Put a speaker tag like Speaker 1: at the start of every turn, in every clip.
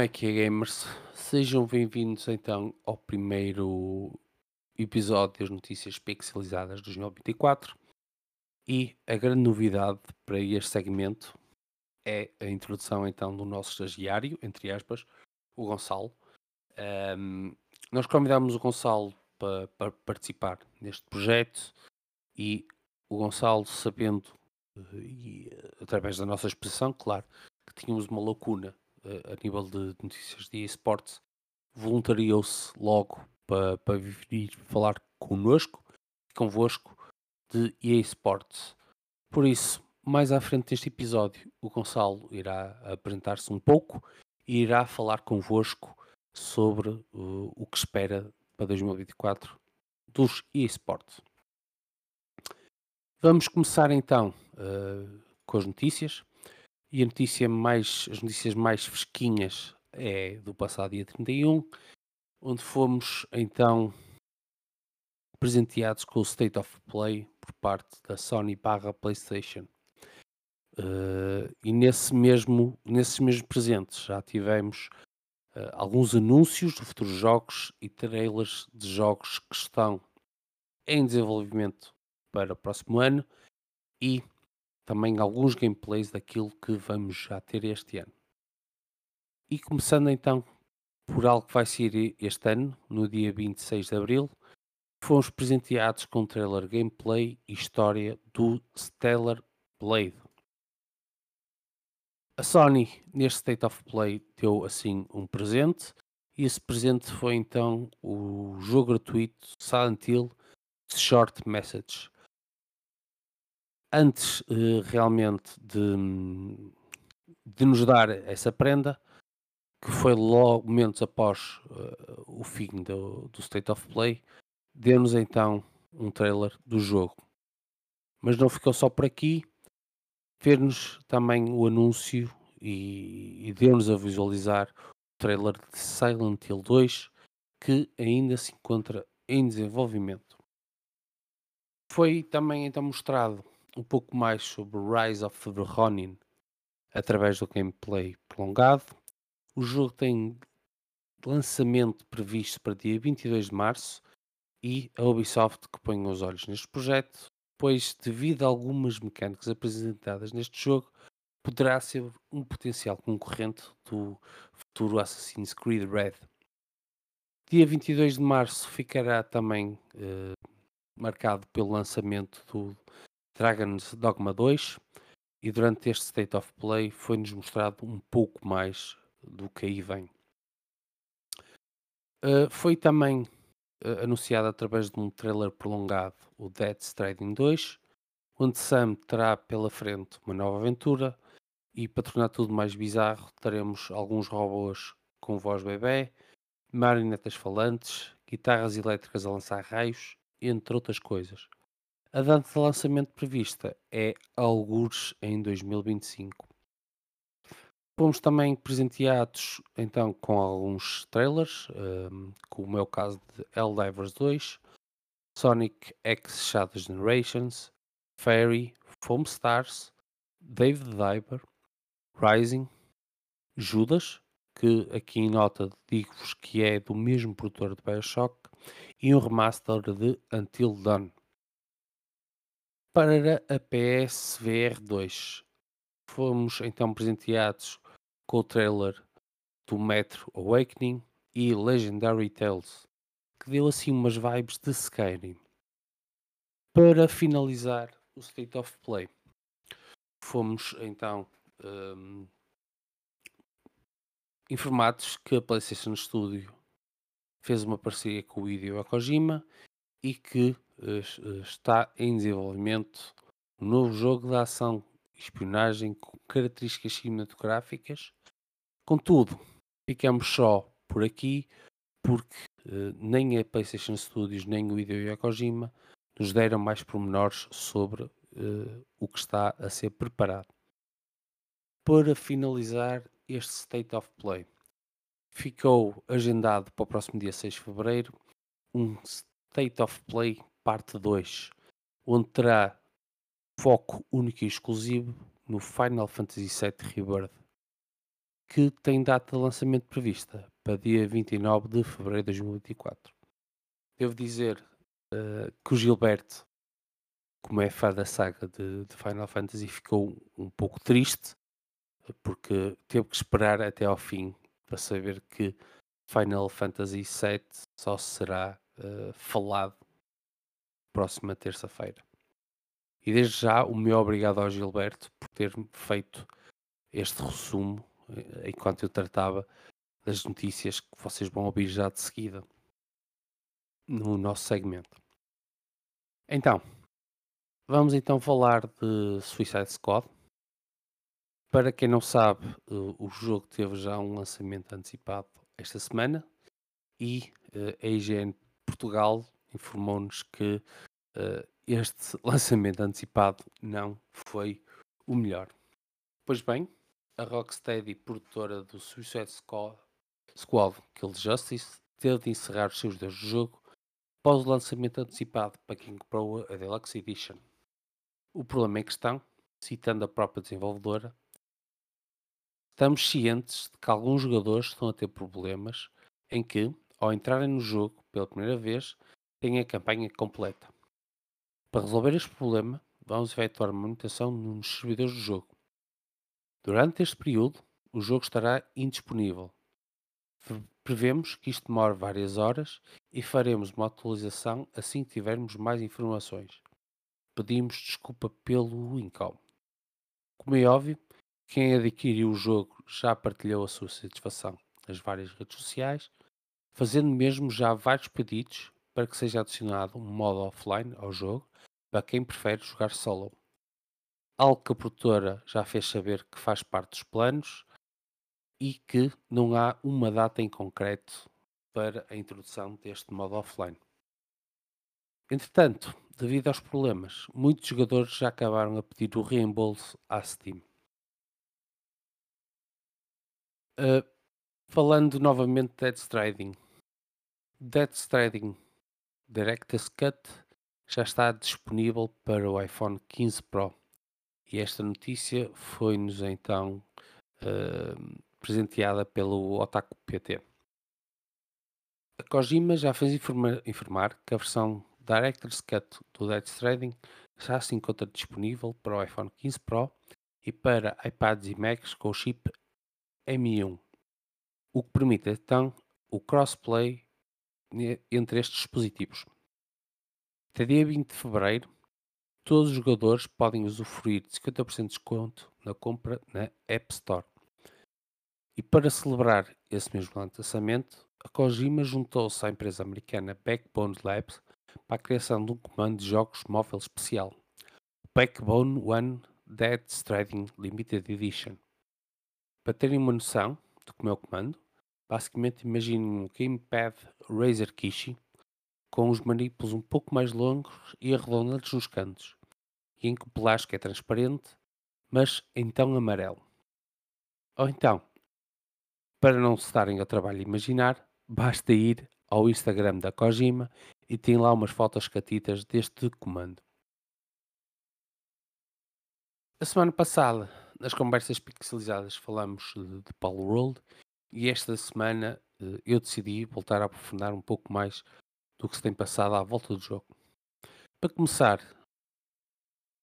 Speaker 1: Como é que é, gamers? Sejam bem-vindos então ao primeiro episódio das notícias pixelizadas de 2024 e a grande novidade para este segmento é a introdução então do nosso estagiário, entre aspas, o Gonçalo. Um, nós convidámos o Gonçalo para, para, participar neste projeto e o Gonçalo, sabendo, eh, e, através da nossa exposição, claro, que tínhamos uma lacuna a nível de notícias de esportes, voluntariou-se logo para, vir falar connosco e convosco de EA. Por isso, mais à frente deste episódio, o Gonçalo irá apresentar-se um pouco e irá falar convosco sobre uh, o que espera para 2024 dos eSports. Vamos começar então uh, com as notícias. E a notícia mais, as notícias mais fresquinhas é do passado dia 31, onde fomos então presenteados com o State of Play por parte da Sony barra PlayStation. Uh, e nesse mesmo, nesses mesmos presentes já tivemos uh, alguns anúncios de futuros jogos e trailers de jogos que estão em desenvolvimento para o próximo ano e também alguns gameplays daquilo que vamos já ter este ano. E começando então por algo que vai ser este ano, no dia 26 de Abril, fomos presenteados com trailer gameplay e história do Stellar Blade. A Sony, neste State of Play, deu assim um presente, e esse presente foi então o jogo gratuito Silent Hill Short Message, antes uh, realmente de, de nos dar essa prenda, que foi logo momentos após uh, o fim do, do, State of Play, deu-nos então um trailer do jogo. Mas não ficou só por aqui, fez-nos também o anúncio e, e deu-nos a visualizar o trailer de Silent Hill 2, que ainda se encontra em desenvolvimento. Foi também então mostrado um pouco mais sobre Rise of the Ronin através do gameplay prolongado. O jogo tem lançamento previsto para dia 22 de março e a Ubisoft que põe os olhos neste projeto, pois devido a algumas mecânicas apresentadas neste jogo, poderá ser um potencial concorrente do futuro Assassin's Creed Red. Dia 22 de março ficará também eh, marcado pelo lançamento do Dragon's Dogma 2 e durante este State of Play foi-nos mostrado um pouco mais do que aí vem. Uh, foi também uh, anunciado através de um trailer prolongado o Dead Stranding 2, onde Sam terá pela frente uma nova aventura e para tornar tudo mais bizarro teremos alguns robôs com voz bebê, marionetas falantes, guitarras elétricas a lançar raios, entre outras coisas. A data de lançamento prevista é algures em 2025. Fomos também presenteados então com alguns trailers, um, como o meu caso de Helldivers 2, Sonic X Shadow Generations, Fairy, Foam Stars, Dave the Diver, Rising, Judas, que aqui em nota digo-vos que é do mesmo produtor de Bioshock, e um remaster de Until Dawn para a PSVR 2. Fomos então presenteados com o trailer do Metro Awakening e Legendary Tales, que deu assim umas vibes de Skyrim. Para finalizar o State of Play, fomos então um, informados que a PlayStation Studio fez uma parceria com o Hideo Kojima e que está em desenvolvimento um novo jogo de ação e espionagem com características cinematográficas. Contudo, ficamos só por aqui porque uh, nem a PlayStation Studios nem o Hideo Kojima nos deram mais pormenores sobre uh, o que está a ser preparado. Para finalizar este State of Play, ficou agendado para o próximo dia 6 de Fevereiro um State of Play Parte 2, onde terá foco único e exclusivo no Final Fantasy VII Rebirth. que tem data de lançamento prevista para dia 29 de fevereiro de 2024. Devo dizer uh, que o Gilberto, como é fã da saga de, de, Final Fantasy, ficou um pouco triste porque teve que esperar até ao fim para saber que Final Fantasy VII só será uh, falado próxima terça-feira. E desde já o meu obrigado ao Gilberto por ter feito este resumo eh, enquanto eu tratava das notícias que vocês vão ouvir já de seguida no nosso segmento. Então, vamos então falar de Suicide Squad. Para quem não sabe, eh, o jogo teve já um lançamento antecipado esta semana e eh, a IGN Portugal informou-nos que este lançamento antecipado não foi o melhor. Pois bem, a Rocksteady, produtora do Suicide Squad, Squad Kill Justice, teve de encerrar os seus dias de jogo após o lançamento antecipado para quem comprou a Deluxe Edition. O problema em questão, citando a própria desenvolvedora, estamos cientes de que alguns jogadores estão a ter problemas em que, ao entrarem no jogo pela primeira vez, têm a campanha completa. Para resolver este problema, vamos efetuar uma manutenção nos servidores do jogo Durante este período, o jogo estará indisponível. Prevemos que isto demore várias horas e faremos uma atualização assim que tivermos mais informações. Pedimos desculpa pelo incómodo. Como é óbvio, quem adquiriu o jogo já partilhou a sua satisfação nas várias redes sociais, fazendo mesmo já vários pedidos para que seja adicionado um modo offline ao jogo para quem prefere jogar solo algo que a produtora já fez saber que faz parte dos planos e que não há uma data em concreto para a introdução deste modo offline. Entretanto, devido aos problemas, muitos jogadores já acabaram a pedir o reembolso à Steam. Uh, falando novamente de Dead Stranding. Dead Stranding Director's Cut já está disponível para o iPhone 15 Pro. E esta notícia foi-nos então uh, presenteada pelo Otaku PT. A Kojima já fez informar, informar que a versão Director's Cut do Death Stranding já se encontra disponível para o iPhone 15 Pro e para iPads e Macs com o chip M1, o que permite então o crossplay entre estes dispositivos. Até dia 20 de fevereiro, Todos os jogadores podem usufruir de 50% de desconto na compra na App Store. E para celebrar esse mesmo lançamento, a Kojima juntou-se à empresa americana Backbone Labs para a criação de um comando de jogos móvel especial, o Backbone One Dead Stranding Limited Edition. Para terem uma noção de como é o comando, basicamente imaginem um Gamepad Razer Kishi com os manipulos um pouco mais longos e arredondados nos cantos, e em que o plástico é transparente, mas então amarelo. Ou então, para não se darem ao trabalho imaginar, basta ir ao Instagram da Kojima e tem lá umas fotos catitas deste comando. A semana passada, nas conversas pixelizadas, falamos de, de Paulo World e esta semana eh, eu decidi voltar a aprofundar um pouco mais do que se tem passado à volta do jogo. Para começar,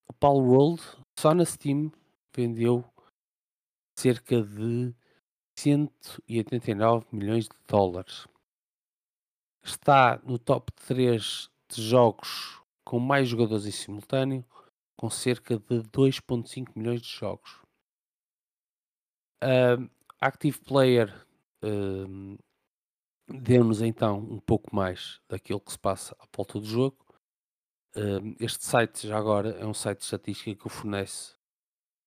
Speaker 1: o Paul World só na Steam vendeu cerca de 189 milhões de dólares. Está no top 3 de jogos com mais jogadores em simultâneo, com cerca de 2,5 milhões de jogos. Uh, Active Player uh, deu-nos então um pouco mais daquilo que se passa à volta do jogo. este site, já agora, é um site de estatística que fornece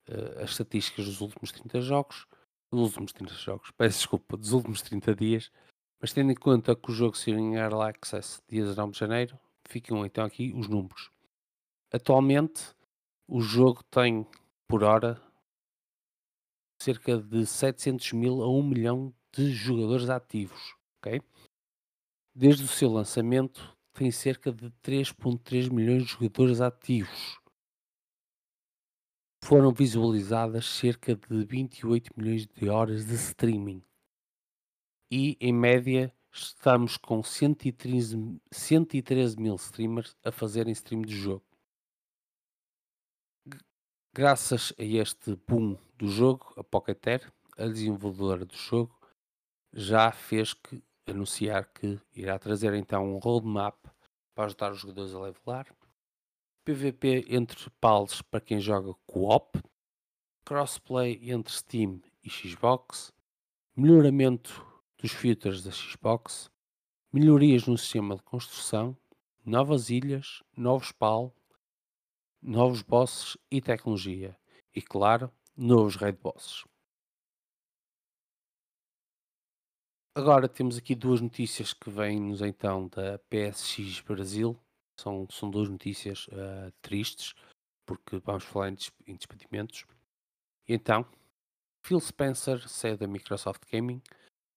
Speaker 1: uh, as estatísticas dos últimos 30 jogos, dos últimos 30 jogos, peço desculpa, dos últimos 30 dias, mas tendo em conta que o jogo saiu em Early Access dia 19 de janeiro, ficam então aqui os números. Atualmente, o jogo tem por hora cerca de 700 mil a 1 milhão de jogadores ativos ok? Desde o seu lançamento, tem cerca de 3.3 milhões de jogadores ativos. foram visualizadas cerca de 28 milhões de horas de streaming. E, em média, estamos com 113, 113 mil streamers a fazerem stream de jogo. Graças a este boom do jogo, a Pocket Air, a desenvolvedora do jogo, já fez que anunciar que irá trazer então um roadmap para ajudar os jogadores a levelar, PVP entre pals para quem joga co-op, crossplay entre Steam e Xbox, melhoramento dos filtros da Xbox, melhorias no sistema de construção, novas ilhas, novos PAL, novos bosses e tecnologia. E claro, novos raid bosses. Agora temos aqui duas notícias que vêm-nos então da PSX Brasil. São, são duas notícias uh, tristes, porque vamos falar em, des em despedimentos. Então, Phil Spencer, CEO da Microsoft Gaming,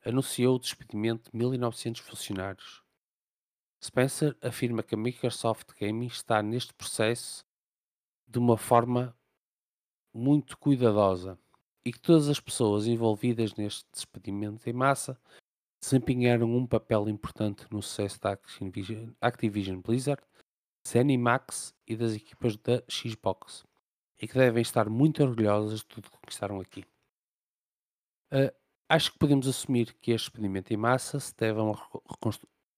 Speaker 1: anunciou o despedimento de 1.900 funcionários. Spencer afirma que a Microsoft Gaming está neste processo de uma forma muito cuidadosa e que todas as pessoas envolvidas neste despedimento em massa desempenharam um papel importante no sucesso da Activision, Activision Blizzard, Zenimax e das equipas da Xbox e que devem estar muito orgulhosas de tudo que conquistaram aqui. Uh, acho que podemos assumir que este despedimento em massa se deve a uma,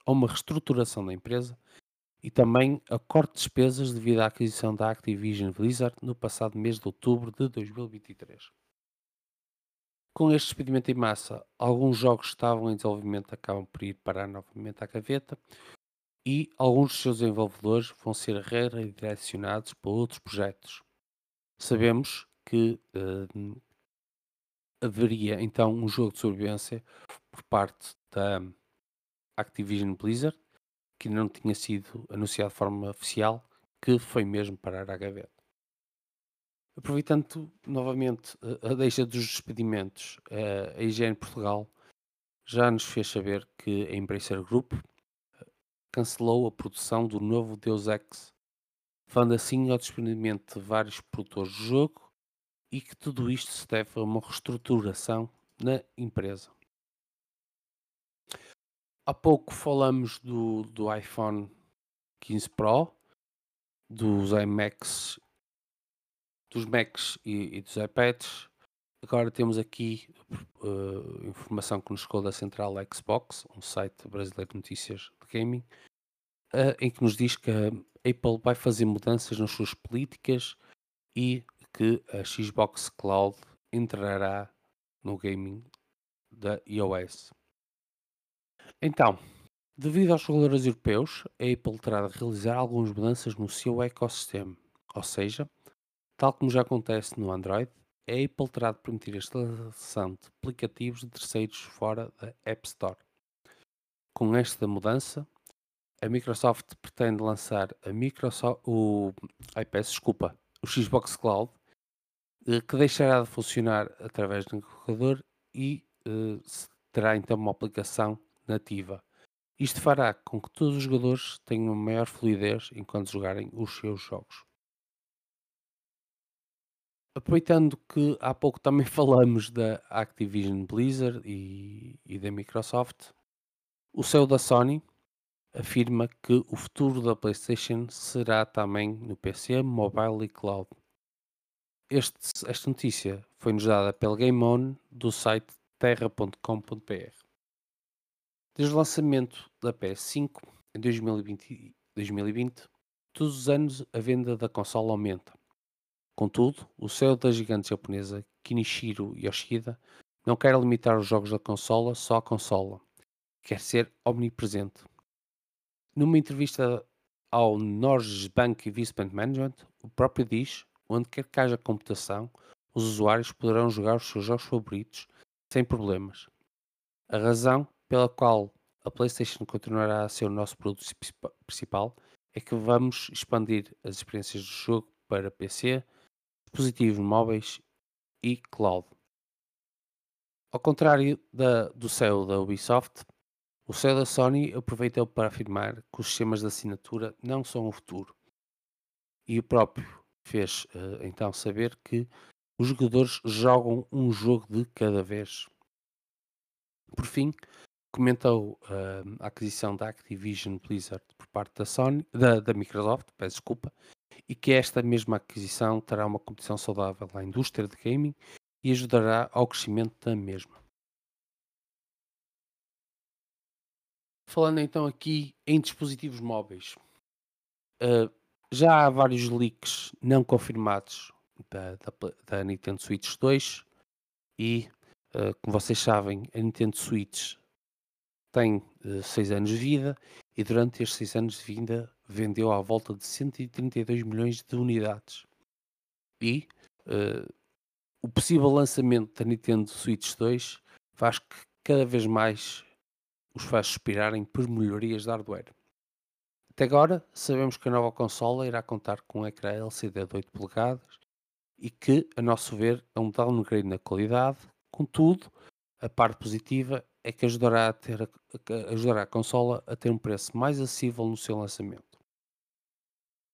Speaker 1: a uma reestruturação da empresa e também a corte de despesas devido à aquisição da Activision Blizzard no passado mês de outubro de 2023. Com este despedimento em massa, alguns jogos que estavam em desenvolvimento acabam por ir parar novamente à gaveta e alguns dos seus desenvolvedores vão ser redirecionados para outros projetos. Sabemos que uh, haveria então um jogo de sobrevivência por parte da Activision Blizzard que não tinha sido anunciado de forma oficial, que foi mesmo parar à gaveta. Aproveitando novamente a deixa dos despedimentos, a IGN Portugal já nos fez saber que a Embracer Group eh, cancelou a produção do novo Deus Ex, levando assim ao despedimento de vários produtores de jogo e que tudo isto se deve a uma reestruturação na empresa. Há pouco falamos do, do iPhone 15 Pro, dos iMacs, dos Macs e, e dos iPads. Agora temos aqui uh, informação que nos chegou da Central Xbox, um site brasileiro de notícias de gaming, uh, em que nos diz que a Apple vai fazer mudanças nas suas políticas e que a Xbox Cloud entrará no gaming da iOS. Então, devido aos reguladores europeus, a Apple terá de realizar algumas mudanças no seu ecossistema, ou seja, tal como já acontece no Android, a Apple terá de permitir a instalação de aplicativos de terceiros fora da App Store. Com esta mudança, a Microsoft pretende lançar a Microsoft, o, desculpa, o Xbox Cloud, eh, que deixará de funcionar através do navegador e uh, terá então uma aplicação nativa. Isto fará com que todos os jogadores tenham uma maior fluidez enquanto jogarem os seus jogos. Aproveitando que há pouco também falamos da Activision Blizzard e, e da Microsoft, o CEO da Sony afirma que o futuro da PlayStation será também no PC, mobile e cloud. Este, esta notícia foi-nos dada pelo Game On do site terra.com.br. Desde o lançamento da PS5 em 2020, 2020, todos os anos a venda da consola aumenta. Contudo, o CEO da gigante japonesa Kinichiro Yoshida não quer limitar os jogos da consola só à consola, quer ser omnipresente. Numa entrevista ao Norges Bank Investment Management, o próprio diz: onde quer que haja computação, os usuários poderão jogar os seus jogos favoritos sem problemas. A razão pela qual a PlayStation continuará a ser o nosso produto principal é que vamos expandir as experiências de jogo para PC, dispositivos móveis e cloud. Ao contrário da, do CEO da Ubisoft, o CEO da Sony aproveitou para afirmar que os sistemas de assinatura não são o futuro. E o próprio fez uh, então saber que os jogadores jogam um jogo de cada vez. Por fim, comentou uh, a aquisição da Activision Blizzard por parte da Sony, da, da Microsoft, peço desculpa, e que esta mesma aquisição terá uma competição saudável à indústria de gaming e ajudará ao crescimento da mesma. Falando então aqui em dispositivos móveis, uh, já há vários leaks não confirmados da, da, da Nintendo Switch 2 e, uh, como vocês sabem, a Nintendo Switch tem 6 uh, anos de vida e durante estes 6 anos de vida vendeu à volta de 132 milhões de unidades. E uh, o possível lançamento da Nintendo Switch 2 faz que cada vez mais os faz suspirarem por melhorias de hardware. Até agora, sabemos que a nova consola irá contar com um ecrã LCD de 8 polegadas e que, a nosso ver, é um downgrade na qualidade. Contudo, a parte positiva é que ajudará a, ter ajudará a consola a ter um preço mais acessível no seu lançamento.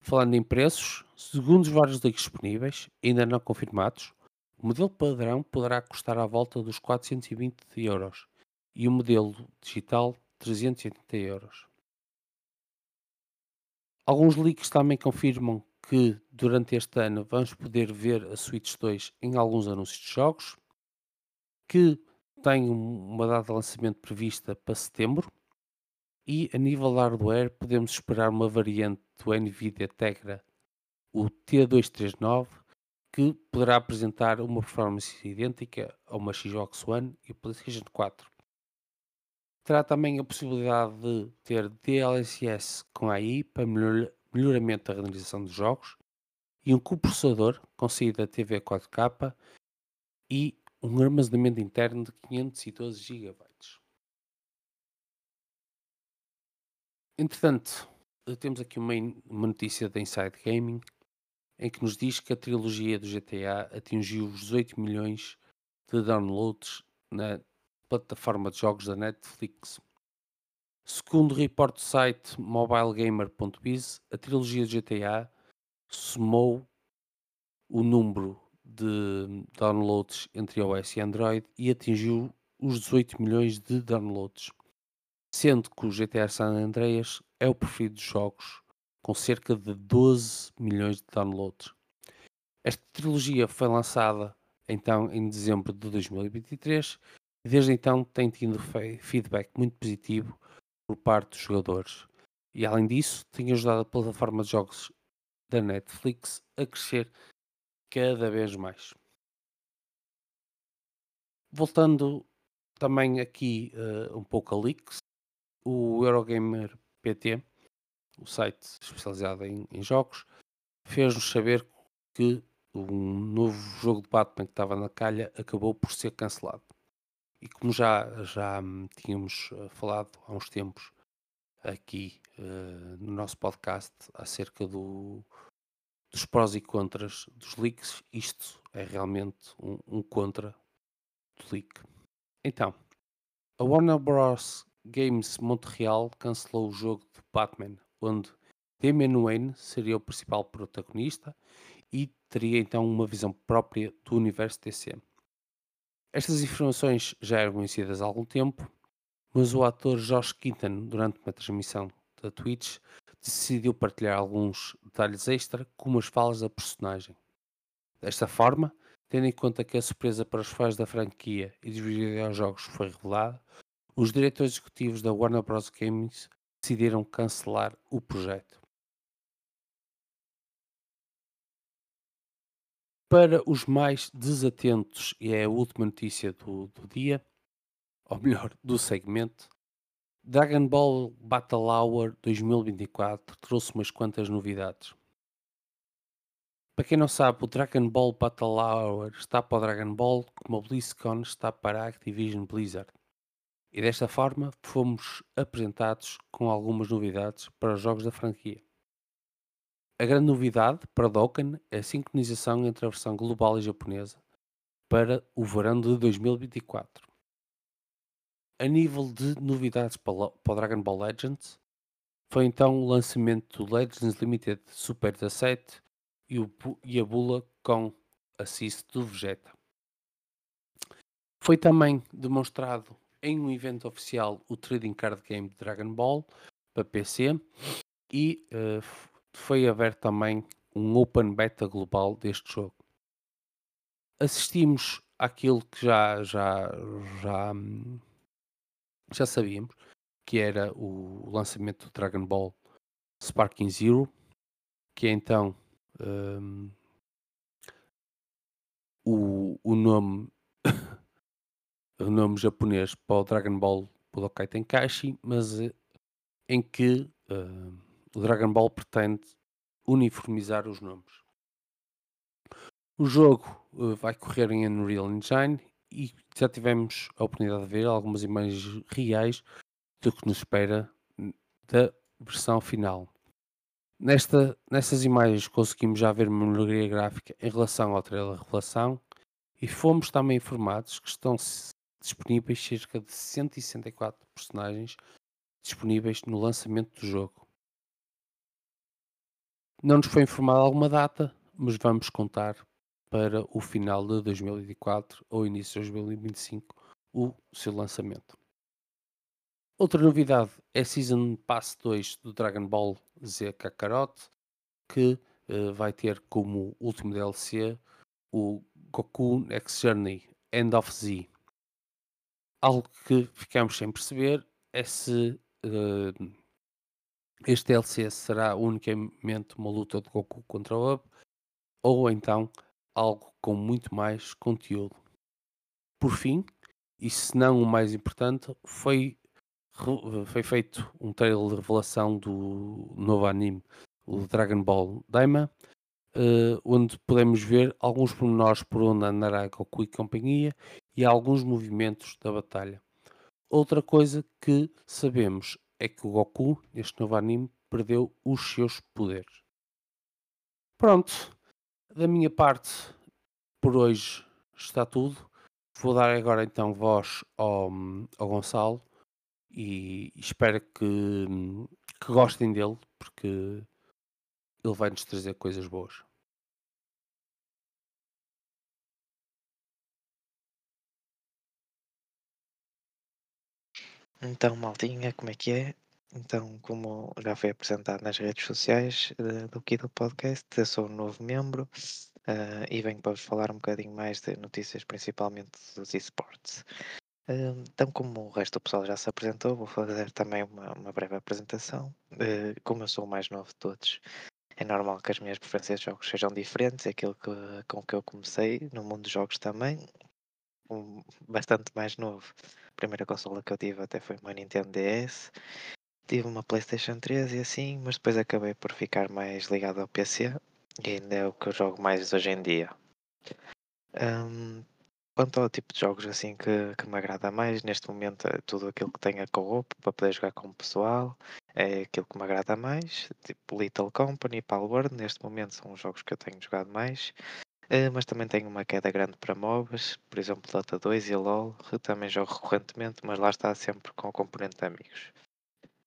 Speaker 1: Falando em preços, segundo os vários leaks disponíveis, ainda não confirmados, o modelo padrão poderá custar à volta dos 420 euros e o modelo digital 380 euros. Alguns leaks também confirmam que durante este ano vamos poder ver a Switch 2 em alguns anúncios de jogos, que tem uma data de lançamento prevista para setembro e a nível hardware podemos esperar uma variante do NVIDIA Tegra, o T239, que poderá apresentar uma performance idêntica a uma Xbox One e PlayStation 4. Terá também a possibilidade de ter DLSS com AI para melhor, melhoramento da renderização dos jogos e um coprocessador com saída TV 4K e um armazenamento interno de 512 GB. Entretanto, temos aqui uma, uma notícia da Inside Gaming em que nos diz que a trilogia do GTA atingiu os 18 milhões de downloads na plataforma de jogos da Netflix. Segundo o report do site mobilegamer.biz, a trilogia de GTA somou o número de downloads entre iOS e Android e atingiu os 18 milhões de downloads, sendo que o GTA San Andreas é o preferido dos jogos, com cerca de 12 milhões de downloads. Esta trilogia foi lançada então em dezembro de 2023 e desde então tem tido feedback muito positivo por parte dos jogadores. E além disso, tem ajudado a plataforma de jogos da Netflix a crescer cada vez mais. Voltando também aqui uh, um pouco a leaks, o Eurogamer PT, o site especializado em, em jogos, fez-nos saber que um novo jogo de Batman que estava na calha acabou por ser cancelado. E como já, já tínhamos eh, falado há uns tempos aqui uh, no nosso podcast acerca do, dos prós e contras dos leaks, isto é realmente um, um contra do leak. Então, a Warner Bros. Games Montreal cancelou o jogo de Batman, onde Damian Wayne seria o principal protagonista e teria então uma visão própria do universo DC. Estas informações já eram conhecidas há algum tempo, mas o ator Josh Keaton, durante uma transmissão da Twitch, decidiu partilhar alguns detalhes extra, como as falas da personagem. Desta forma, tendo em conta que a surpresa para os fãs da franquia e dos videojogos foi revelada, os diretores executivos da Warner Bros. Games decidiram cancelar o projeto. Para os mais desatentos, e é a última notícia do, do dia, ou melhor, do segmento, Dragon Ball Battle Hour 2024 trouxe umas quantas novidades. Para quem não sabe, o Dragon Ball Battle Hour está para o Dragon Ball, como a BlizzCon está para a Activision Blizzard. E desta forma fomos apresentados com algumas novidades para os jogos da franquia. A grande novidade para Dokkan é a sincronização entre a versão global e japonesa para o verão de 2024. A nível de novidades para o Dragon Ball Legends, foi então o lançamento do Legends Limited Super 17 e, o, e a bula com assist do Vegeta. Foi também demonstrado em um evento oficial o Trading Card Game de Dragon Ball para PC e uh, foi aberto também um Open Beta global deste jogo. Assistimos àquilo que já, já, já, já sabíamos, que era o lançamento do Dragon Ball Sparking Zero, que é então um, o, o nome o nome japonês para o Dragon Ball Budokai Tenkaichi, mas eh, em que uh, o Dragon Ball pretende uniformizar os nomes. O jogo uh, vai correr em Unreal Engine e já tivemos a oportunidade de ver algumas imagens reais do que nos espera da versão final. Nesta, nessas imagens conseguimos já ver uma melhoria gráfica em relação ao trailer revelação e fomos também informados que estão disponíveis cerca de 164 personagens disponíveis no lançamento do jogo. Não nos foi informada alguma data, mas vamos contar para o final de 2024 ou início de 2025 o seu lançamento. Outra novidade é Season Pass 2 do Dragon Ball Z Kakarot, que uh, vai ter como último DLC o Goku Next Journey End of Z. Algo que ficamos sem perceber é se uh, este DLC será unicamente uma luta de Goku contra o Up ou então algo com muito mais conteúdo. Por fim, e se não o mais importante, foi, foi feito um trailer de revelação do novo anime, o Dragon Ball Daima, uh, onde podemos ver alguns pormenores por onde andará Goku e companhia e alguns movimentos da batalha. Outra coisa que sabemos é que o Goku, neste novo anime, perdeu os seus poderes. Pronto, da minha parte, por hoje está tudo. Vou dar agora então voz ao, ao Gonçalo e espero que, que gostem dele, porque ele vai nos trazer coisas boas.
Speaker 2: Então, maltinha, como é que é? Então, como já foi apresentado nas redes sociais uh, do Kido Podcast, eu sou um novo membro uh, e venho para vos falar um bocadinho mais de notícias, principalmente dos esportes. Uh, então, como o resto do pessoal já se apresentou, vou fazer também uma, uma breve apresentação. como eu sou o mais novo de todos, é normal que as minhas preferências de jogos sejam diferentes, é aquilo que, com que eu comecei no mundo dos jogos também, um, bastante mais novo. A primeira consola que eu tive até foi uma Nintendo DS. Tive uma PlayStation 3 e assim, mas depois acabei por ficar mais ligado ao PC e ainda é o que eu jogo mais hoje em dia. Um, quanto ao tipo de jogos assim que, que me agrada mais, neste momento é tudo aquilo que tenha co-op para poder jogar com o pessoal é aquilo que me agrada mais, tipo Little Company, Palworld, neste momento são os jogos que eu tenho jogado mais. Uh, mas também tenho uma queda grande para MOBAs, por exemplo Dota 2 e LOL, também jogo recorrentemente, mas lá está sempre com o componente de amigos.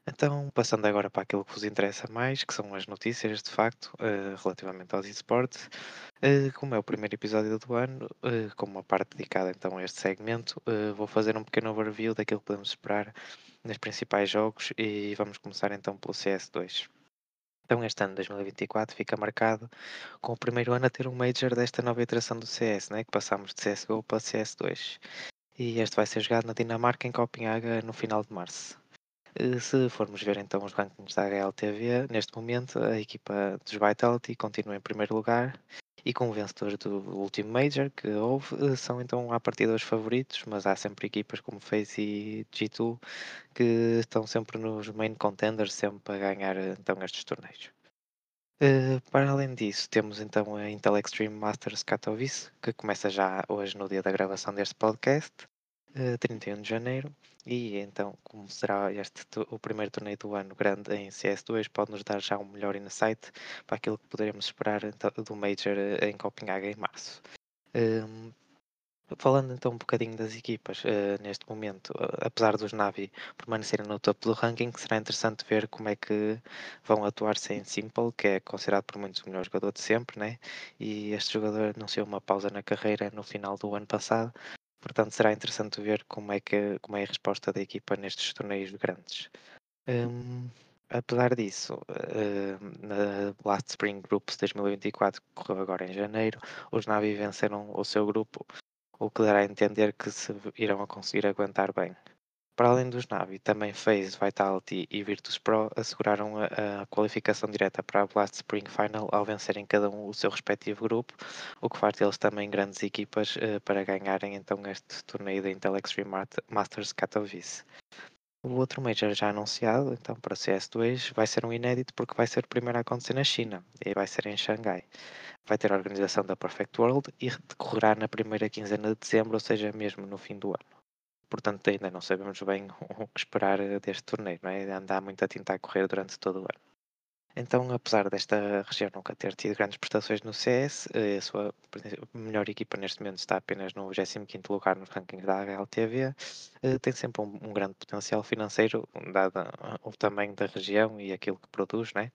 Speaker 2: Então, passando agora para aquilo que vos interessa mais, que são as notícias, de facto, uh, relativamente aos esportes. Uh, como é o primeiro episódio do ano, uh, com uma parte dedicada então a este segmento, vou fazer um pequeno overview daquilo que podemos esperar nos principais jogos e vamos começar então pelo CS2. Então este ano 2024 fica marcado com o primeiro ano a ter um Major desta nova iteração do CS, né? que passamos de CSGO para CS2. E este vai ser jogado na Dinamarca em Copenhaga no final de março. Eh, se formos ver então os rankings da HLTV, neste momento a equipa dos Vitality continua em primeiro lugar e com o vencedor do último Major que houve, eh, são então à partida os favoritos, mas há sempre equipas como FaZe e G2 que estão sempre nos main contenders, sempre a ganhar então estes torneios. Para além disso, temos então a Intel Extreme Masters Katowice, que começa já hoje no dia da gravação deste podcast, uh, 31 de janeiro, e então, como será este o primeiro torneio do ano grande em CS2, pode-nos dar já um melhor insight para aquilo que poderemos esperar então, do Major eh, em Copenhague em março. Um, Falando então um bocadinho das equipas, eh, neste momento, a- apesar dos Navi permanecerem no topo do ranking, será interessante ver como é que vão atuar sem Simple, que é considerado por muitos o melhor jogador de sempre, né? E este jogador anunciou uma pausa na carreira no final do ano passado, portanto será interessante ver como é que como é a resposta da equipa nestes torneios grandes. Hum, apesar disso, eh, na Last Spring Groups 2024, que correu agora em janeiro, os Navi venceram o seu grupo o que dará a entender que se irão conseguir aguentar bem. Para além dos Navi, também FaZe, Vitality e Virtus Pro asseguraram a, a, qualificação direta para a Blast Spring Final ao vencerem cada um o seu respectivo grupo, o que faz deles também grandes equipas uh, para ganharem então este torneio da Intel Extreme Masters Katowice. O outro Major já anunciado, então para o CS2, vai ser um inédito porque vai ser o primeiro a acontecer na China e vai ser em Xangai vai ter a organização da Perfect World e decorrerá na primeira quinzena de dezembro, ou seja, mesmo no fim do ano. Portanto, ainda não sabemos bem o que esperar deste torneio, não é? Anda muita tinta a correr durante todo o ano. Então, apesar desta região nunca ter tido grandes prestações no CS, eh, a sua melhor equipa neste momento está apenas no 25º lugar nos rankings da HLTV, eh, tem sempre um, um grande potencial financeiro, dado o tamanho da região e aquilo que produz, né?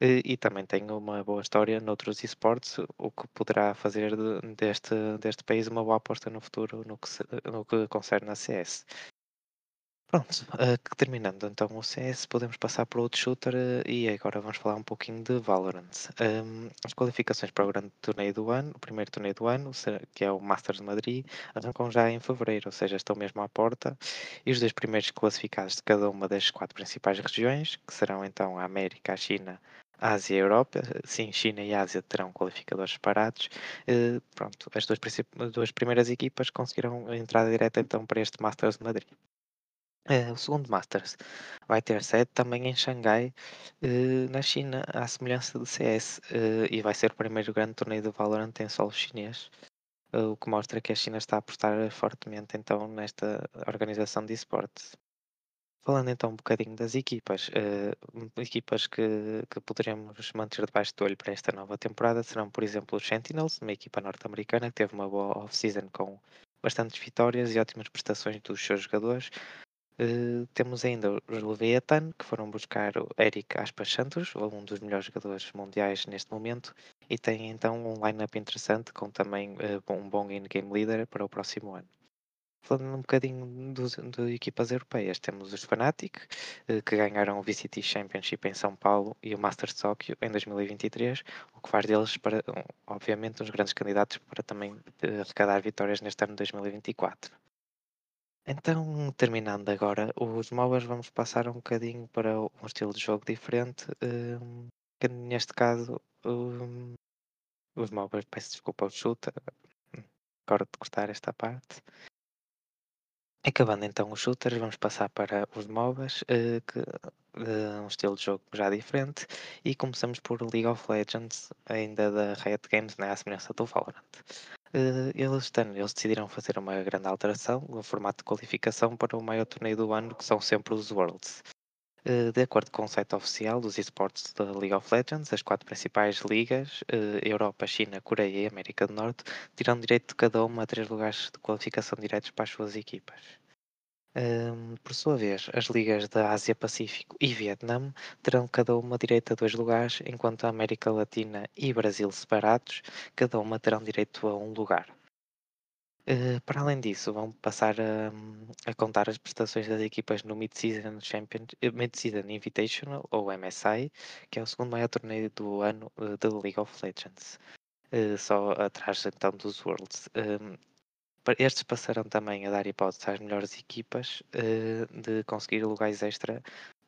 Speaker 2: E, e também tem uma boa história noutros esportes, o que poderá fazer de- deste, deste país uma boa aposta no futuro no que, no que concerne a CS. Pronto, eh, que terminando então o CS, podemos passar para outro shooter eh, e agora vamos falar um pouquinho de Valorant. Ehm, as qualificações para o grande torneio do ano, o primeiro torneio do ano, que é o Masters de Madrid, arrancam já em fevereiro, ou seja, estão mesmo à porta. E os dois primeiros classificados de cada uma das quatro principais regiões, que serão então a América, a China, Ásia e Europa, sim, China e Ásia terão qualificadores separados. Uh, pronto, as duas, duas, primeiras equipas conseguiram a entrada direta então para este Masters de Madrid. Uh, o segundo Masters vai ter sede também em Xangai, uh, na China, à semelhança do CS, e vai ser o primeiro grande torneio de Valorant em solo chinês, o que mostra que a China está a apostar fortemente então nesta organização de esportes. Falando então um bocadinho das equipas, uh, equipas que, que poderemos manter debaixo do olho para esta nova temporada serão, por exemplo, os Sentinels, uma equipa norte-americana que teve uma boa off-season com bastantes vitórias e ótimas prestações dos seus jogadores. Uh, temos ainda os Leviathan, que foram buscar o Eric Aspas Santos, um dos melhores jogadores mundiais neste momento, e tem então um line-up interessante com também uh, um bom in-game leader para o próximo ano. Falando um bocadinho de equipas europeias, temos os Fnatic, eh, que ganharam o VCT Championship em São Paulo e o Masters Tóquio em 2023, o que faz deles, para, obviamente, uns grandes candidatos para também eh, arrecadar vitórias neste ano de 2024. Então, terminando agora os MOBAs, vamos passar um bocadinho para um estilo de jogo diferente, um, que neste caso, um, os MOBAs, peço desculpa ao chuta, hum, agora de cortar esta parte. Acabando então os shooters, vamos passar para os MOBAs, eh, que, uh, um estilo de jogo já diferente, e começamos por League of Legends, ainda da Riot Games, né, à semelhança do Valorant. Uh, eles, eles decidiram fazer uma grande alteração no formato de qualificação para o maior torneio do ano, que são sempre os Worlds. Uh, de acordo com o site oficial dos esportes da League of Legends, as quatro principais ligas, Europa, China, Coreia e América do Norte, terão direito de cada uma a três lugares de qualificação diretos para as suas equipas. Um, por sua vez, as ligas da Ásia Pacífico e Vietnã terão cada uma direito a dois lugares, enquanto a América Latina e Brasil separados, cada uma terão direito a um lugar. Uh, para além disso, vão passar a, a, contar as prestações das equipas no Mid-Season eh, Mid-Season Invitational, ou MSI, que é o segundo maior torneio do ano uh, da League of Legends, só atrás então dos Worlds. Um, estes passarão também a dar hipótese às melhores equipas de conseguir lugares extra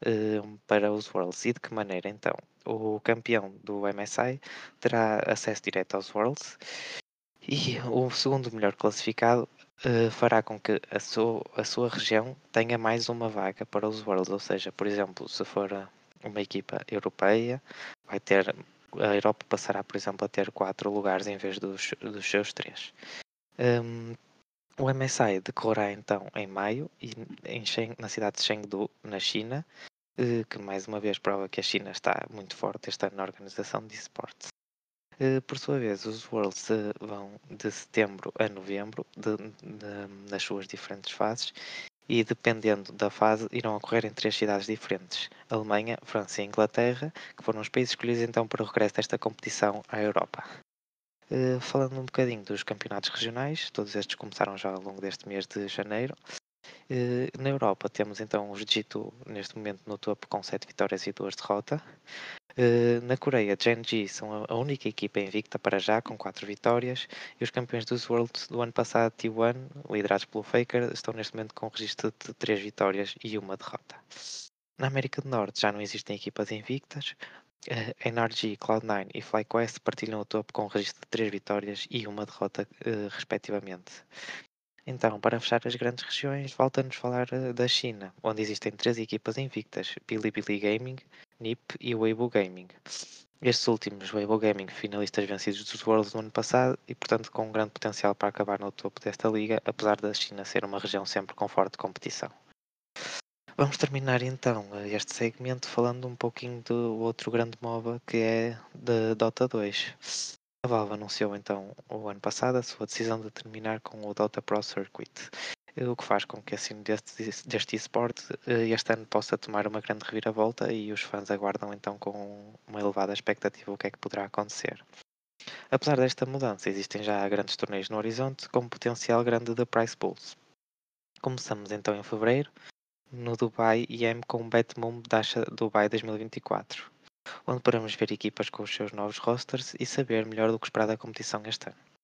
Speaker 2: uh, para os Worlds. E de que maneira então? O campeão do MSI terá acesso direto aos Worlds e o segundo melhor classificado uh, fará com que a, a sua região tenha mais uma vaga para os Worlds. Ou seja, por exemplo, se for uma equipa europeia, vai ter a Europa passará, por exemplo, a ter quatro lugares em vez dos, dos seus três. Um, o MSI decorrerá então em maio e em Sheng, na cidade de Chengdu, na China, eh, que mais uma vez prova que a China está muito forte este ano na organização de esportes. Eh, por sua vez, os Worlds vão de setembro a novembro, de, de, nas suas diferentes fases, e dependendo da fase, irão ocorrer em três cidades diferentes: Alemanha, França e Inglaterra, que foram os países escolhidos então para o regresso desta competição à Europa. Uh, falando um bocadinho dos campeonatos regionais, todos estes começaram já ao longo deste mês de janeiro. Uh, na Europa temos então o Jiu-Jitsu neste momento no topo com 7 vitórias e 2 derrotas. Uh, na Coreia, Genji são a única equipa invicta para já, com 4 vitórias, e os campeões dos Worlds do ano passado, T1, liderados pelo Faker, estão neste momento com um registro de 3 vitórias e uma derrota. Na América do Norte já não existem equipas invictas, Uh, NRG, Cloud9 e FlyQuest partilham o topo com um registro de 3 vitórias e uma derrota, uh, respectivamente. Então, para fechar as grandes regiões, volta-nos falar uh, da China, onde existem três equipas invictas: Bilibili Gaming, NIP e Weibo Gaming. Estes últimos, Weibo Gaming, finalistas vencidos dos Worlds no ano passado e, portanto, com um grande potencial para acabar no topo desta liga, apesar da China ser uma região sempre com forte competição. Vamos terminar então este segmento falando um pouquinho do outro grande MOBA que é de Dota 2. A Valve anunciou então o ano passado a sua decisão de terminar com o Dota Pro Circuit, o que faz com que assim deste, deste esporte eh, este ano possa tomar uma grande reviravolta e os fãs aguardam então com uma elevada expectativa o que é que poderá acontecer. Apesar desta mudança, existem já grandes torneios no horizonte com potencial grande de price pools. Começamos então em fevereiro, no Dubai IM com o Batmoon Dasha Dubai 2024, onde podemos ver equipas com os seus novos rosters e saber melhor do que esperar da competição este ano.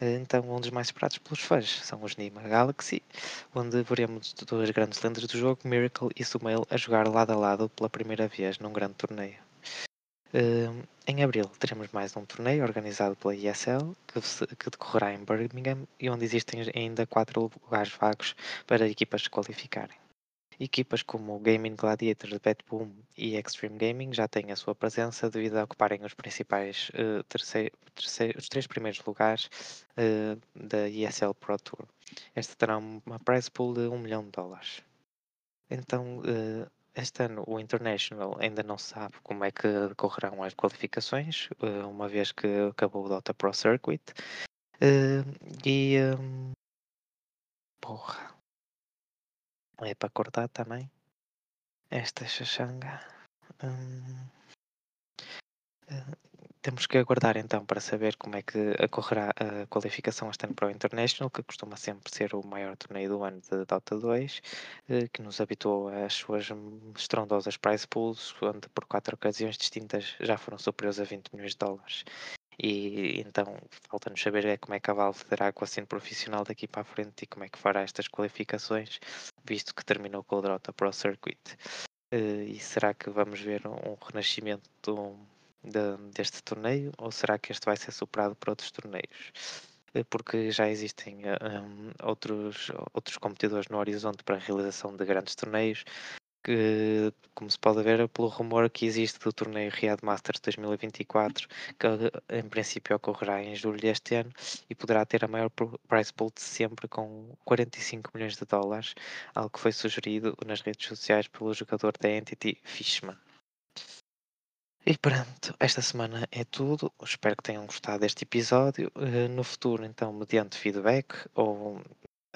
Speaker 2: Então, um dos mais esperados pelos fãs são os Nima Galaxy, onde veremos duas grandes lendas do jogo, Miracle e Sumail, a jogar lado a lado pela primeira vez num grande torneio. Uh, em abril teremos mais um torneio organizado pela ESL que, decorrerá em Birmingham e onde existem ainda quatro lugares vagos para equipas se qualificarem. Equipas como Gaming Gladiators, Betboom e Extreme Gaming já têm a sua presença devido a ocuparem os principais uh, terceiro, terceiro, os três primeiros lugares uh, da ESL Pro Tour. Este terá uma prize pool de 1 milhão de dólares. Então, uh, este ano o International ainda não sabe como é que decorrerão as qualificações, uma vez que acabou o Dota Pro Circuit. e. Um, porra é para cortar também. Esta xaxanga. Hum, uh, temos que aguardar então para saber como é que ocorrerá a qualificação este ano para o International, que costuma sempre ser o maior torneio do ano de Dota 2, uh, que nos habituou às suas estrondosas prize pools, onde por quatro ocasiões distintas já foram superiores a 20 milhões de dólares. E então falta-nos saber é como é que a Valve terá com a cena profissional daqui para a frente e como é que fará estas qualificações, visto que terminou com o Dota Pro Circuit. Uh, e será que vamos ver um, um renascimento do, de, deste torneio ou será que este vai ser superado por outros torneios? Uh, porque já existem eh, um, outros, outros competidores no horizonte para a realização de grandes torneios, que, como se pode ver pelo rumor que existe do torneio Riad Masters 2024, que em princípio ocorrerá em julho deste ano e poderá ter a maior prize pool de sempre com 45 milhões de dólares, algo que foi sugerido nas redes sociais pelo jogador da Entity Fishman. E pronto, esta semana é tudo. Espero que tenham gostado deste episódio. Eh, no futuro, então, mediante feedback ou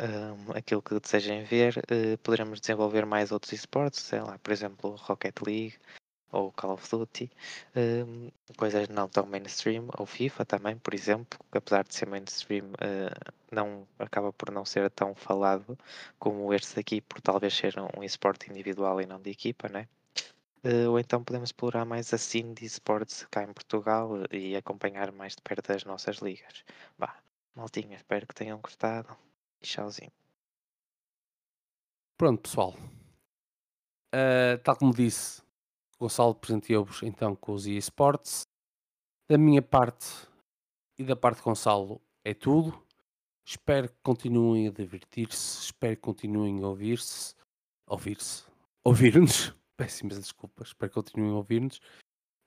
Speaker 2: um, aquilo que desejem ver, uh, poderemos desenvolver mais outros esportes, sei lá, por exemplo, Rocket League ou Call of Duty, um, coisas não tão mainstream, ou FIFA também, por exemplo, que apesar de ser mainstream, uh, não acaba por não ser tão falado como este aqui, por talvez ser um esporte individual e não de equipa, né? Uh, ou então podemos explorar mais a scene de esportes cá em Portugal e acompanhar mais de perto as nossas ligas. Bah, maltinha, espero que tenham gostado. Tchauzinho.
Speaker 1: Pronto, pessoal. Uh, tal como disse, Gonçalo presenteou-vos então com os eSports. Da minha parte e da parte de Gonçalo é tudo. Espero que continuem a divertir-se, espero que continuem a ouvir-se, ouvir-se, ouvir-nos. Péssimas desculpas, espero que continuem a ouvir-nos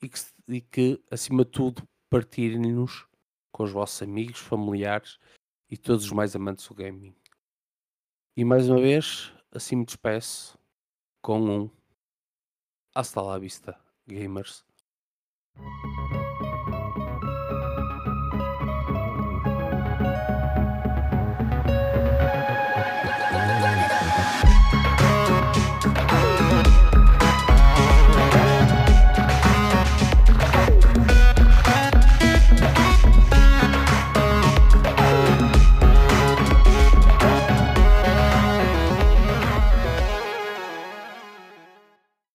Speaker 1: e que, e que, acima de tudo, partilhem-nos com os vossos amigos, familiares e todos os mais amantes do gaming. E mais uma vez, assim me despeço com um Hasta la vista, gamers.